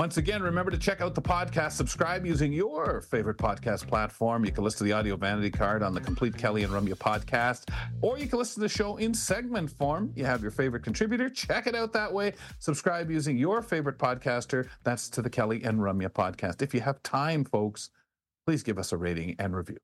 Once again, remember to check out the podcast. Subscribe using your favorite podcast platform. You can listen to the audio vanity card on the Complete Kelly and Ramya podcast, or you can listen to the show in segment form. You have your favorite contributor. Check it out that way. Subscribe using your favorite podcaster. That's to the Kelly and Ramya podcast. If you have time, folks, please give us a rating and review.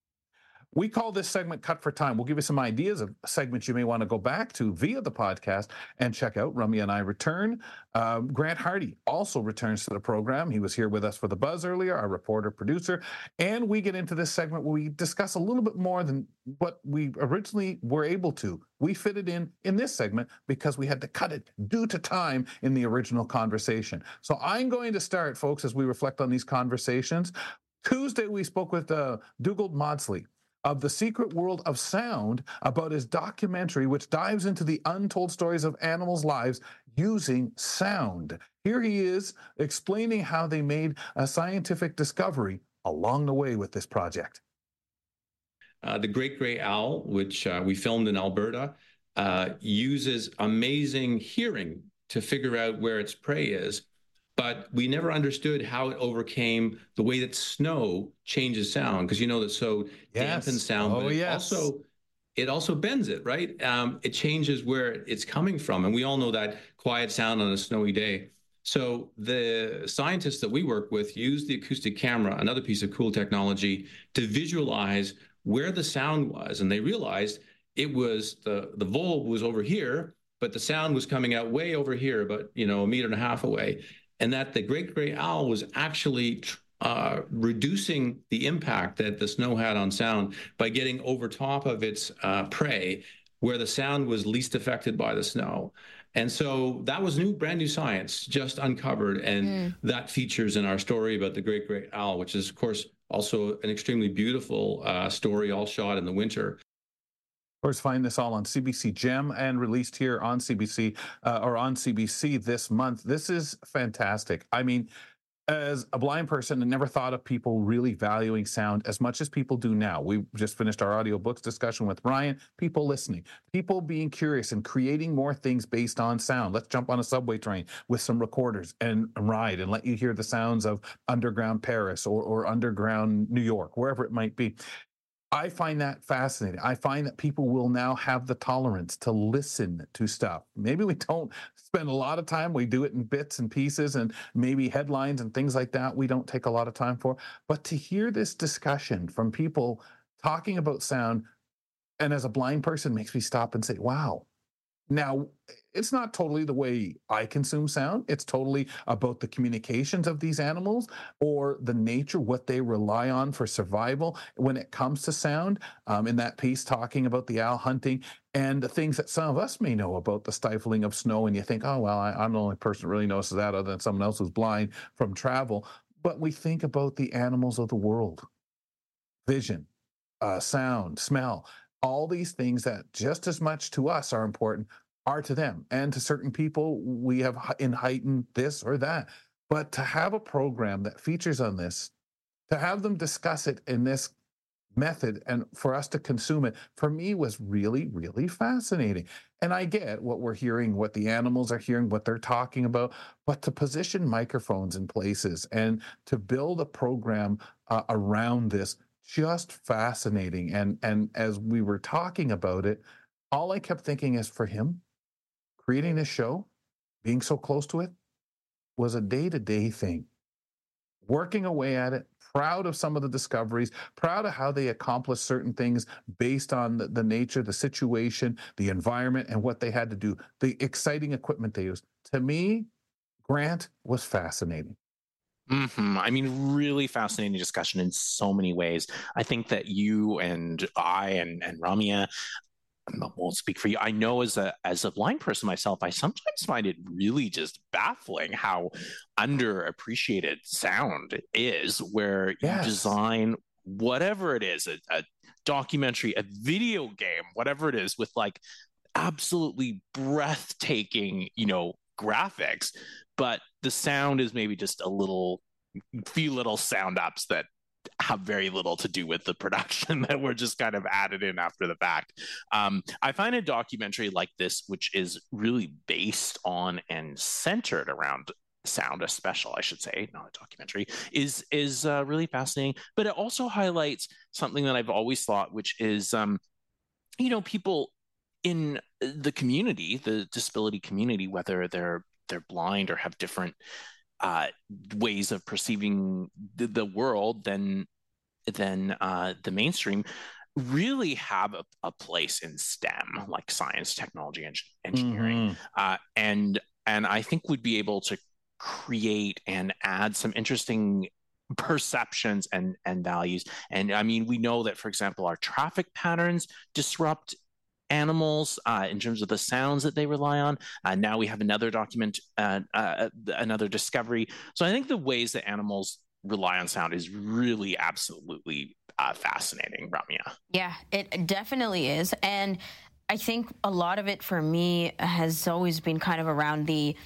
We call this segment Cut for Time. We'll give you some ideas of segments you may want to go back to via the podcast and check out. Rummy and I return. Um, Grant Hardy also returns to the program. He was here with us for the buzz earlier, our reporter producer. And we get into this segment where we discuss a little bit more than what we originally were able to. We fit it in in this segment because we had to cut it due to time in the original conversation. So I'm going to start, folks, as we reflect on these conversations. Tuesday, we spoke with uh, Dugald Maudsley of the secret world of sound about his documentary, which dives into the untold stories of animals' lives using sound. Here he is explaining how they made a scientific discovery along the way with this project. Uh, the Great Gray Owl, which uh, we filmed in Alberta, uh, uses amazing hearing to figure out where its prey is but we never understood how it overcame the way that snow changes sound because you know that so yes. dampens sound oh, but it yes. also it also bends it right um, it changes where it's coming from and we all know that quiet sound on a snowy day so the scientists that we work with use the acoustic camera another piece of cool technology to visualize where the sound was and they realized it was the the vole was over here but the sound was coming out way over here about you know a meter and a half away and that the great gray owl was actually uh, reducing the impact that the snow had on sound by getting over top of its uh, prey where the sound was least affected by the snow. And so that was new, brand new science just uncovered. And mm. that features in our story about the great gray owl, which is, of course, also an extremely beautiful uh, story, all shot in the winter course, find this all on CBC Gem and released here on CBC uh, or on CBC this month. This is fantastic. I mean, as a blind person, I never thought of people really valuing sound as much as people do now. We just finished our audiobooks discussion with Ryan. People listening, people being curious and creating more things based on sound. Let's jump on a subway train with some recorders and ride and let you hear the sounds of underground Paris or, or underground New York, wherever it might be. I find that fascinating. I find that people will now have the tolerance to listen to stuff. Maybe we don't spend a lot of time, we do it in bits and pieces and maybe headlines and things like that. We don't take a lot of time for. But to hear this discussion from people talking about sound, and as a blind person, makes me stop and say, wow. Now, it's not totally the way I consume sound. It's totally about the communications of these animals or the nature, what they rely on for survival when it comes to sound. Um, in that piece, talking about the owl hunting and the things that some of us may know about the stifling of snow. And you think, oh, well, I, I'm the only person that really notices that other than someone else who's blind from travel. But we think about the animals of the world vision, uh, sound, smell, all these things that just as much to us are important are to them. And to certain people, we have in heightened this or that. But to have a program that features on this, to have them discuss it in this method and for us to consume it, for me was really, really fascinating. And I get what we're hearing, what the animals are hearing, what they're talking about, but to position microphones in places and to build a program uh, around this, just fascinating. And and as we were talking about it, all I kept thinking is for him, creating this show, being so close to it, was a day to day thing. Working away at it, proud of some of the discoveries, proud of how they accomplished certain things based on the, the nature, the situation, the environment, and what they had to do, the exciting equipment they used. To me, Grant was fascinating. Mm-hmm. I mean, really fascinating discussion in so many ways. I think that you and I and, and Ramya I won't speak for you. I know as a as a blind person myself, I sometimes find it really just baffling how underappreciated sound is. Where yes. you design whatever it is, a, a documentary, a video game, whatever it is, with like absolutely breathtaking, you know, graphics, but the sound is maybe just a little few little sound ups that have very little to do with the production that were just kind of added in after the fact. Um, I find a documentary like this, which is really based on and centered around sound a special i should say not a documentary is is uh, really fascinating but it also highlights something that i've always thought which is um you know people in the community the disability community whether they're they're blind or have different uh, ways of perceiving the, the world than than uh, the mainstream really have a, a, place in STEM, like science, technology, and engineering, mm-hmm. uh, and and I think we'd be able to create and add some interesting perceptions and and values and i mean we know that for example our traffic patterns disrupt animals uh, in terms of the sounds that they rely on. Uh, now we have another document, uh, uh, another discovery. So I think the ways that animals rely on sound is really absolutely uh, fascinating, Ramya. Yeah, it definitely is. And I think a lot of it for me has always been kind of around the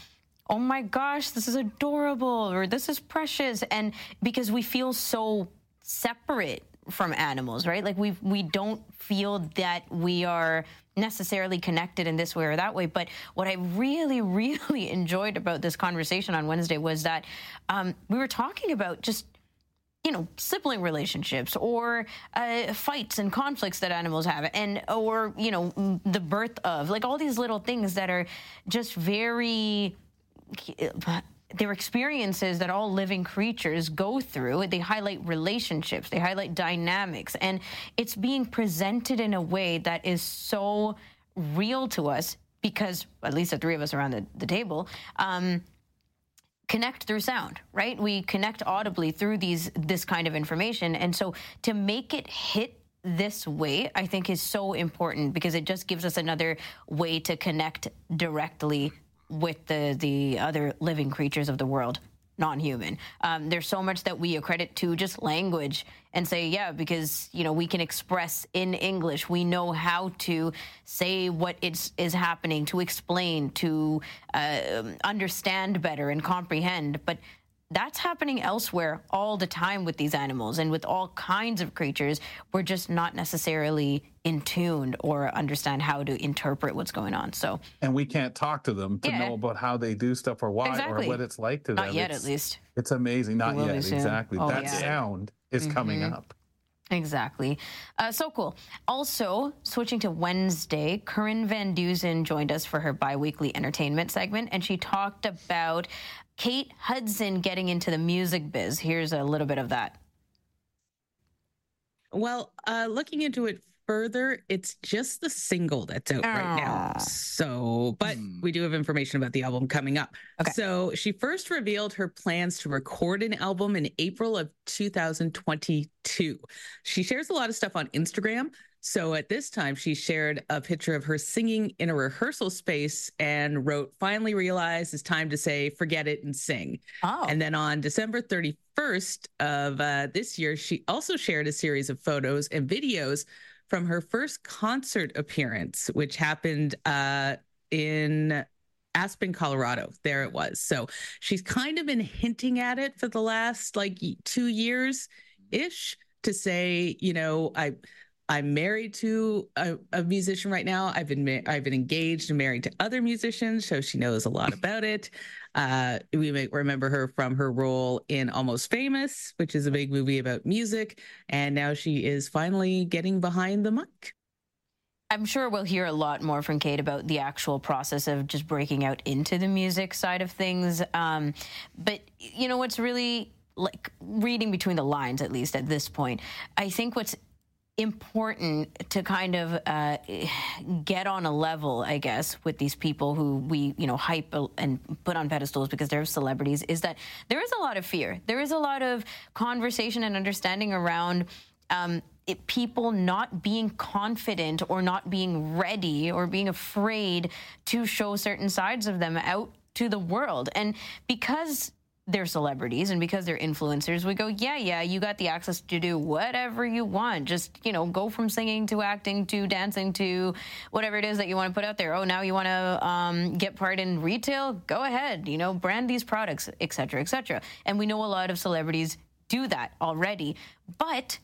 oh my gosh, this is adorable or this is precious. And because we feel so separate from animals, right? Like we we don't feel that we are necessarily connected in this way or that way. But what I really, really enjoyed about this conversation on Wednesday was that um, we were talking about just you know sibling relationships or uh, fights and conflicts that animals have and or you know the birth of like all these little things that are just very they're experiences that all living creatures go through. They highlight relationships, they highlight dynamics, and it's being presented in a way that is so real to us because at least the three of us around the, the table um, connect through sound right we connect audibly through these this kind of information and so to make it hit this way i think is so important because it just gives us another way to connect directly with the the other living creatures of the world non-human. Um, there's so much that we accredit to just language and say yeah because you know we can express in english. We know how to say what is is happening to explain to uh, understand better and comprehend. But that's happening elsewhere all the time with these animals and with all kinds of creatures. We're just not necessarily in tune or understand how to interpret what's going on. So, and we can't talk to them to yeah. know about how they do stuff or why exactly. or what it's like to them. Not yet, it's, at least. It's amazing. Not yet, exactly. Oh, that yeah. sound is mm-hmm. coming up. Exactly. Uh, so cool. Also, switching to Wednesday, Corinne Van Dusen joined us for her biweekly entertainment segment, and she talked about Kate Hudson getting into the music biz. Here's a little bit of that. Well, uh, looking into it further, it's just the single that's out Aww. right now. So, but mm. we do have information about the album coming up. Okay. So, she first revealed her plans to record an album in April of 2022. She shares a lot of stuff on Instagram. So at this time, she shared a picture of her singing in a rehearsal space and wrote, Finally realized it's time to say, forget it and sing. Oh. And then on December 31st of uh, this year, she also shared a series of photos and videos from her first concert appearance, which happened uh, in Aspen, Colorado. There it was. So she's kind of been hinting at it for the last like two years ish to say, you know, I I'm married to a, a, musician right now. I've been ma- I've been engaged and married to other musicians, so she knows a lot about it. Uh, we may remember her from her role in Almost Famous, which is a big movie about music, and now she is finally getting behind the mic. I'm sure we'll hear a lot more from Kate about the actual process of just breaking out into the music side of things. Um, but you know what's really like reading between the lines, at least at this point, I think what's important to kind of uh, get on a level, I guess, with these people who we, you know, hype and put on pedestals because they're celebrities is that there is a lot of fear. There is a lot of conversation and understanding around um, it, people not being confident or not being ready or being afraid to show certain sides of them out to the world. And because they're celebrities and because they're influencers, we go, yeah, yeah, you got the access to do whatever you want. Just, you know, go from singing to acting to dancing to whatever it is that you want to put out there. Oh, now you want to um, get part in retail? Go ahead, you know, brand these products, et cetera, et cetera. And we know a lot of celebrities do that already. But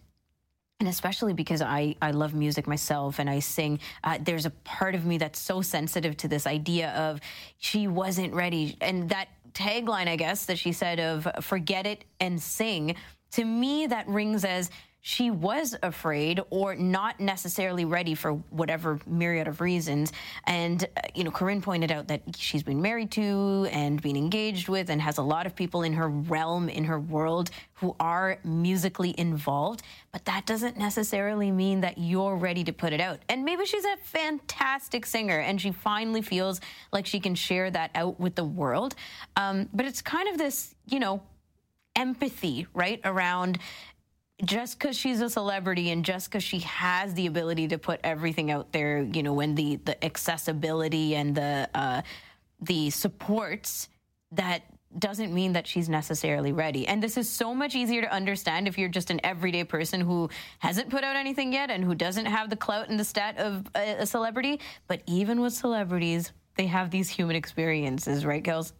and especially because I, I love music myself and I sing, uh, there's a part of me that's so sensitive to this idea of she wasn't ready. And that tagline, I guess, that she said of forget it and sing, to me, that rings as she was afraid or not necessarily ready for whatever myriad of reasons. And, uh, you know, Corinne pointed out that she's been married to and been engaged with and has a lot of people in her realm, in her world, who are musically involved. But that doesn't necessarily mean that you're ready to put it out. And maybe she's a fantastic singer and she finally feels like she can share that out with the world. Um, but it's kind of this, you know, empathy, right, around just because she's a celebrity and just because she has the ability to put everything out there, you know, when the the accessibility and the uh, the supports that doesn't mean that she's necessarily ready. And this is so much easier to understand if you're just an everyday person who hasn't put out anything yet and who doesn't have the clout and the stat of a, a celebrity. But even with celebrities, they have these human experiences, right, Kels?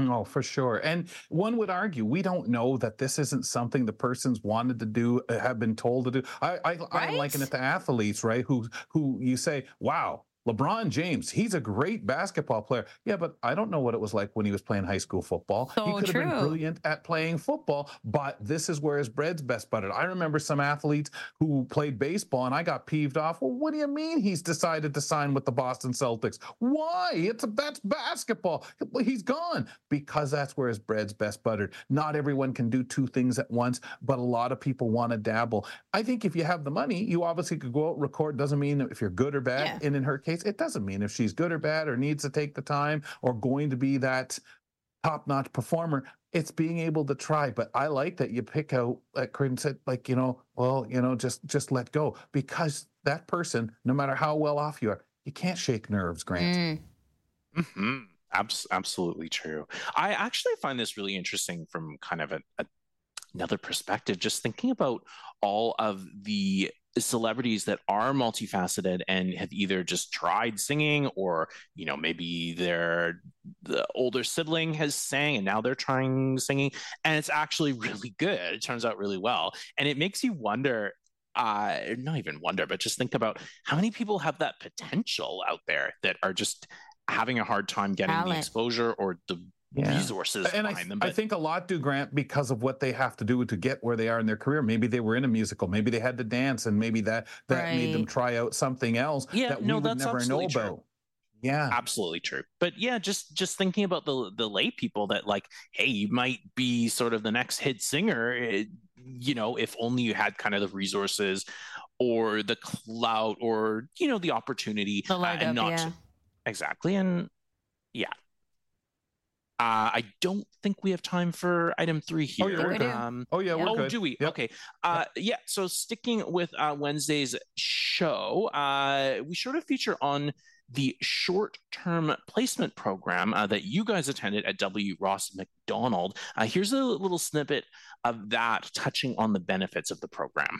Oh, for sure. And one would argue we don't know that this isn't something the person's wanted to do, uh, have been told to do. I I, right? I liken it to athletes, right? Who who you say, wow, LeBron James, he's a great basketball player. Yeah, but I don't know what it was like when he was playing high school football. So he could true. have been brilliant at playing football, but this is where his bread's best buttered. I remember some athletes who played baseball and I got peeved off. Well, what do you mean he's decided to sign with the Boston Celtics? Why? It's a, that's basketball. He's gone because that's where his bread's best buttered. Not everyone can do two things at once, but a lot of people want to dabble. I think if you have the money, you obviously could go out record. Doesn't mean if you're good or bad. Yeah. And in her case, it doesn't mean if she's good or bad or needs to take the time or going to be that top notch performer. It's being able to try. But I like that you pick out, like Corinne said, like, you know, well, you know, just just let go because that person, no matter how well off you are, you can't shake nerves, Grant. Mm. Mm-hmm. Abs- absolutely true. I actually find this really interesting from kind of a, a, another perspective, just thinking about all of the celebrities that are multifaceted and have either just tried singing or you know maybe their the older sibling has sang and now they're trying singing and it's actually really good it turns out really well and it makes you wonder uh not even wonder but just think about how many people have that potential out there that are just having a hard time getting Talent. the exposure or the Yeah. resources And I, behind them I think a lot do Grant because of what they have to do to get where they are in their career. Maybe they were in a musical, maybe they had to dance, and maybe that that made them try out something else Yeah, that we no, would that's never know absolutely true. about. Yeah. absolutely true but yeah just just thinking about the the lay people that like hey you might be sort of the next hit singer you know if only you had kind of the resources or the clout or you know the opportunity The uh, and up, not yeah. exactly and yeah uh, I don't think we have time for item three here. Oh yeah, we're good. Um, Oh yeah, we're oh, good. do we? Yep. Okay. Uh, yeah. So sticking with uh, Wednesday's show, uh, we sort of feature on the short-term placement program uh, that you guys attended at W. Ross Macdonald. Uh, here's a little snippet of that, touching on the benefits of the program.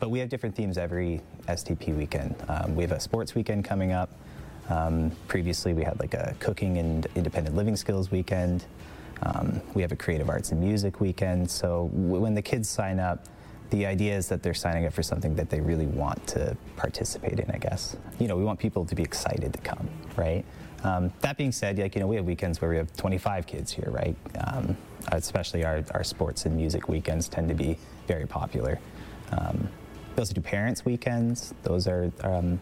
But we have different themes every STP weekend. Um, we have a sports weekend coming up. Um, previously, we had like a cooking and independent living skills weekend. Um, we have a creative arts and music weekend. So w- when the kids sign up, the idea is that they're signing up for something that they really want to participate in, I guess. You know, we want people to be excited to come, right? Um, that being said, like, you know, we have weekends where we have 25 kids here, right? Um, especially our, our sports and music weekends tend to be very popular. Um, also do parents' weekends. Those are um,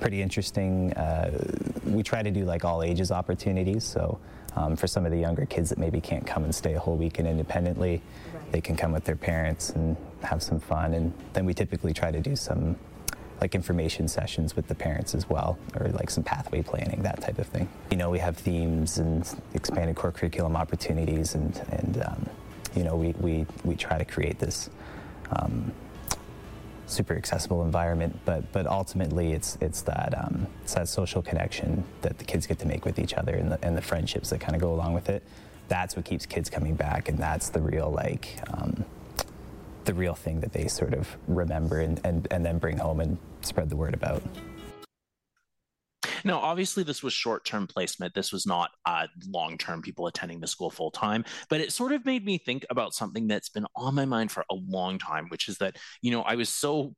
pretty interesting. Uh, we try to do like all ages opportunities. So um, for some of the younger kids that maybe can't come and stay a whole weekend independently, they can come with their parents and have some fun. And then we typically try to do some like information sessions with the parents as well, or like some pathway planning, that type of thing. You know, we have themes and expanded core curriculum opportunities, and and um, you know, we, we we try to create this. Um, super accessible environment, but but ultimately it's it's that um, it's that social connection that the kids get to make with each other and the, and the friendships that kind of go along with it. That's what keeps kids coming back, and that's the real like um, the real thing that they sort of remember and, and, and then bring home and spread the word about. Now, obviously, this was short term placement. This was not uh, long term people attending the school full time, but it sort of made me think about something that's been on my mind for a long time, which is that, you know, I was so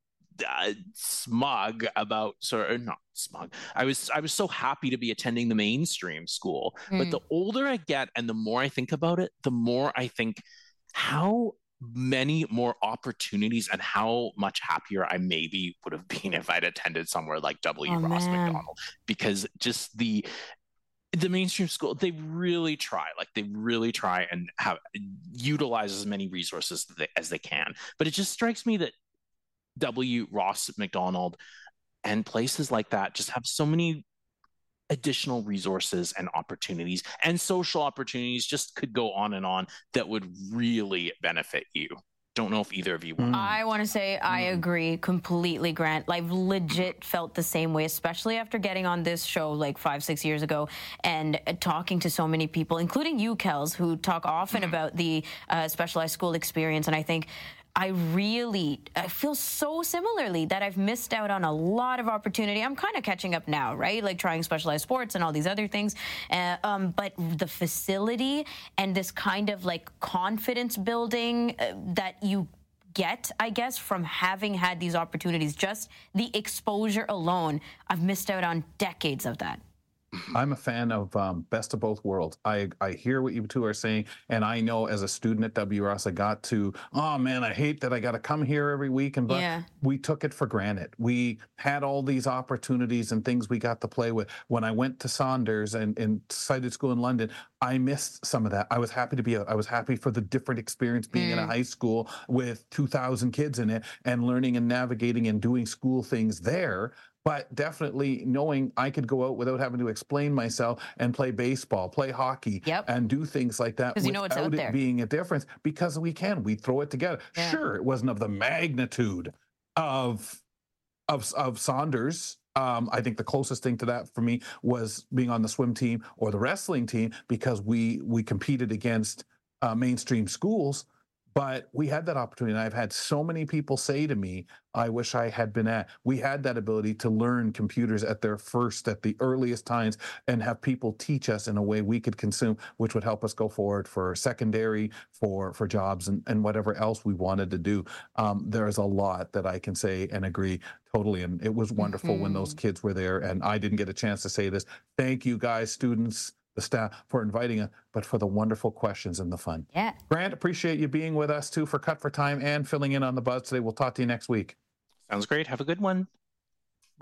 uh, smug about sort of not smug. I was I was so happy to be attending the mainstream school, mm. but the older I get and the more I think about it, the more I think how many more opportunities and how much happier I maybe would have been if I'd attended somewhere like W. Oh, Ross man. Macdonald because just the the mainstream school they really try like they really try and have utilize as many resources as they, as they can but it just strikes me that W. Ross Macdonald and places like that just have so many additional resources and opportunities and social opportunities just could go on and on that would really benefit you don't know if either of you want. I want to say I mm. agree completely, Grant. I've legit felt the same way, especially after getting on this show like five, six years ago and talking to so many people, including you, Kels, who talk often mm. about the uh, specialized school experience. And I think I really I feel so similarly that I've missed out on a lot of opportunity. I'm kind of catching up now, right? Like trying specialized sports and all these other things. Uh, um, but the facility and this kind of like confidence building uh, that you get, I guess, from having had these opportunities, just the exposure alone, I've missed out on decades of that. I'm a fan of um, best of both worlds. I, I hear what you two are saying, and I know as a student at W. Ross, I got to, oh man, I hate that I got to come here every week, and but yeah. we took it for granted. We had all these opportunities and things we got to play with. When I went to Saunders and in sighted school in London, I missed some of that. I was happy to be. I was happy for the different experience being mm. in a mm. high school with 2,000 kids in it and learning and navigating and doing school things there but definitely knowing I could go out without having to explain myself and play baseball, play hockey, yep. and do things like that without you know it there. being a difference because we can. We throw it together. Yeah. Sure, it wasn't of the magnitude of of of Saunders. Um, I think the closest thing to that for me was being on the swim team or the wrestling team because we we competed against uh, mainstream schools but we had that opportunity. And I've had so many people say to me, I wish I had been at. We had that ability to learn computers at their first, at the earliest times, and have people teach us in a way we could consume, which would help us go forward for secondary, for for jobs, and, and whatever else we wanted to do. Um, there's a lot that I can say and agree totally. And it was wonderful mm-hmm. when those mm-hmm. kids were there. And I didn't get a chance to say this. Thank you guys, students the staff for inviting us, but for the wonderful questions and the fun. Yeah. Grant, appreciate you being with us too for Cut for Time and filling in on the buzz today. We'll talk to you next week. Sounds great. Have a good one.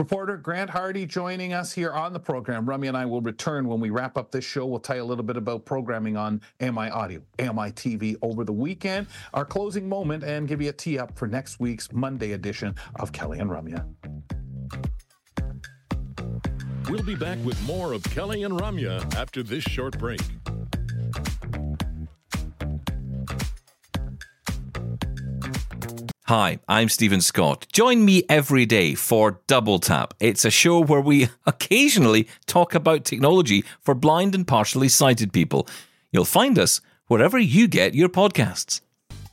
Reporter Grant Hardy joining us here on the program. Rummy and I will return when we wrap up this show. We'll tell you a little bit about programming on AMI Audio, AMI TV over the weekend, our closing moment, and give you a tee up for next week's Monday edition of Kelly and Ramya. We'll be back with more of Kelly and Ramya after this short break. Hi, I'm Stephen Scott. Join me every day for Double Tap. It's a show where we occasionally talk about technology for blind and partially sighted people. You'll find us wherever you get your podcasts.